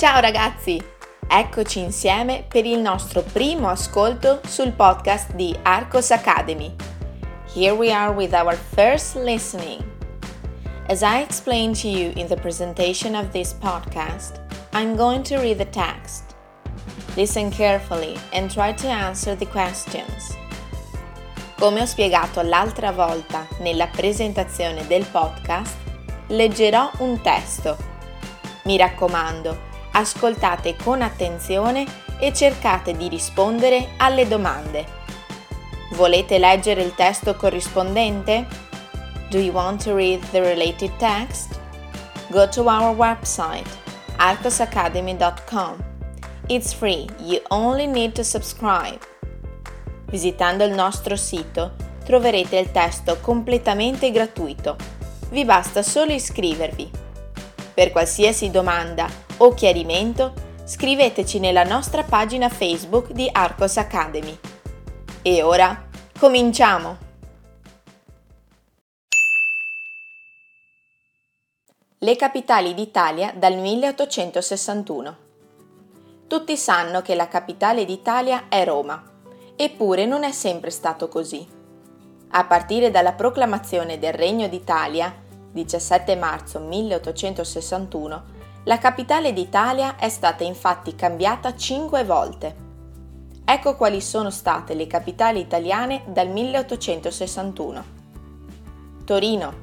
Ciao ragazzi! Eccoci insieme per il nostro primo ascolto sul podcast di Arcos Academy. Here we are with our first listening. As I explained to you in the presentation of this podcast, I'm going to read the text. Listen carefully and try to answer the questions. Come ho spiegato l'altra volta nella presentazione del podcast, leggerò un testo. Mi raccomando, ascoltate con attenzione e cercate di rispondere alle domande. Volete leggere il testo corrispondente? Do you want to read the related text? Go to our website, arcosacademy.com. It's free, you only need to subscribe. Visitando il nostro sito troverete il testo completamente gratuito. Vi basta solo iscrivervi. Per qualsiasi domanda o chiarimento, scriveteci nella nostra pagina Facebook di Arcos Academy. E ora cominciamo! Le capitali d'Italia dal 1861. Tutti sanno che la capitale d'Italia è Roma, eppure non è sempre stato così. A partire dalla proclamazione del Regno d'Italia, 17 marzo 1861, la capitale d'Italia è stata infatti cambiata cinque volte. Ecco quali sono state le capitali italiane dal 1861. Torino,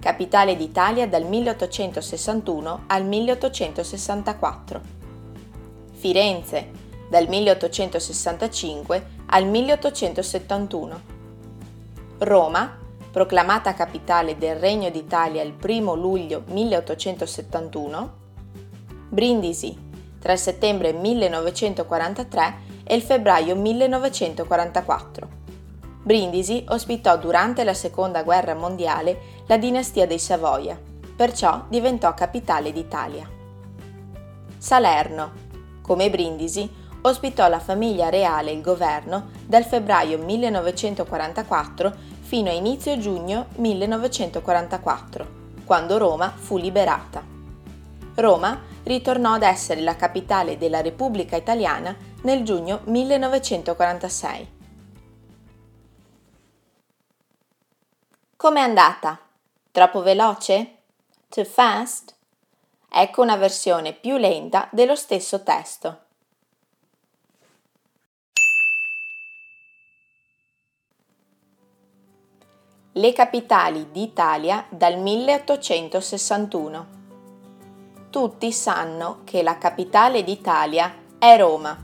capitale d'Italia dal 1861 al 1864. Firenze, dal 1865 al 1871. Roma, proclamata capitale del Regno d'Italia il 1 luglio 1871. Brindisi, tra il settembre 1943 e il febbraio 1944. Brindisi ospitò durante la Seconda Guerra Mondiale la dinastia dei Savoia, perciò diventò capitale d'Italia. Salerno, come Brindisi, ospitò la famiglia reale e il governo dal febbraio 1944 fino a inizio giugno 1944, quando Roma fu liberata. Roma ritornò ad essere la capitale della Repubblica Italiana nel giugno 1946. Com'è andata? Troppo veloce? Too fast? Ecco una versione più lenta dello stesso testo. Le capitali d'Italia dal 1861 tutti sanno che la capitale d'Italia è Roma,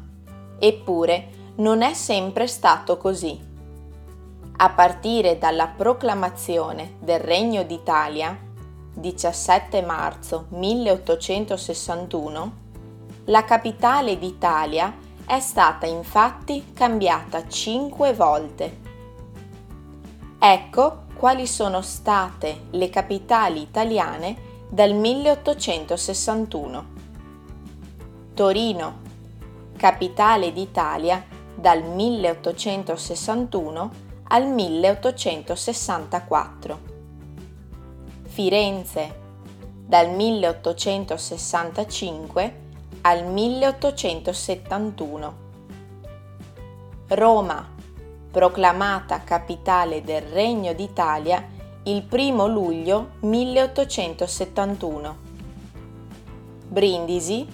eppure non è sempre stato così. A partire dalla proclamazione del Regno d'Italia, 17 marzo 1861, la capitale d'Italia è stata infatti cambiata cinque volte. Ecco quali sono state le capitali italiane dal 1861. Torino, capitale d'Italia dal 1861 al 1864. Firenze, dal 1865 al 1871. Roma, proclamata capitale del Regno d'Italia il 1 luglio 1871. Brindisi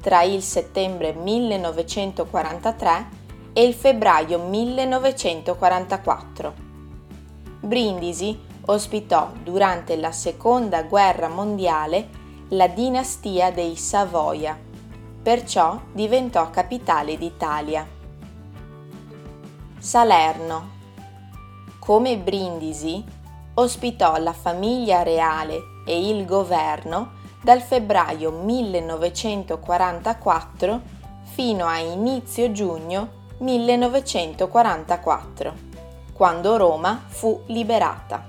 tra il settembre 1943 e il febbraio 1944. Brindisi ospitò durante la Seconda Guerra Mondiale la dinastia dei Savoia, perciò diventò capitale d'Italia. Salerno. Come Brindisi, ospitò la famiglia reale e il governo dal febbraio 1944 fino a inizio giugno 1944, quando Roma fu liberata.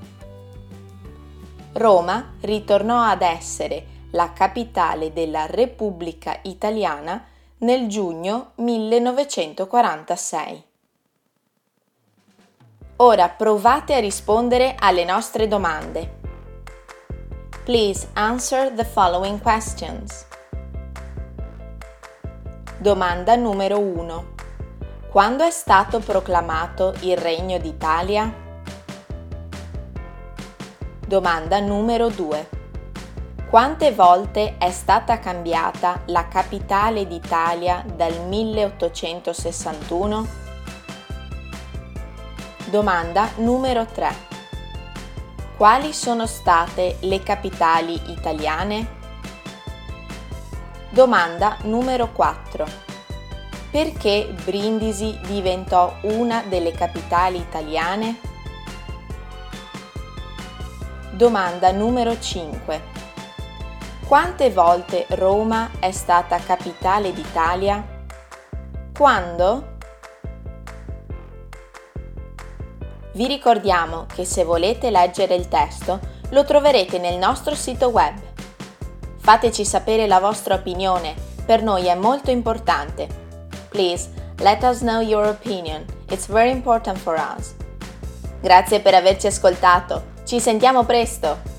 Roma ritornò ad essere la capitale della Repubblica Italiana nel giugno 1946. Ora provate a rispondere alle nostre domande. Please answer the following questions. Domanda numero 1. Quando è stato proclamato il Regno d'Italia? Domanda numero 2. Quante volte è stata cambiata la capitale d'Italia dal 1861? Domanda numero 3. Quali sono state le capitali italiane? Domanda numero 4. Perché Brindisi diventò una delle capitali italiane? Domanda numero 5. Quante volte Roma è stata capitale d'Italia? Quando? Vi ricordiamo che se volete leggere il testo lo troverete nel nostro sito web Fateci sapere la vostra opinione, per noi è molto importante. Please, let us know your opinion. It's very important for us. Grazie per averci ascoltato. Ci sentiamo presto!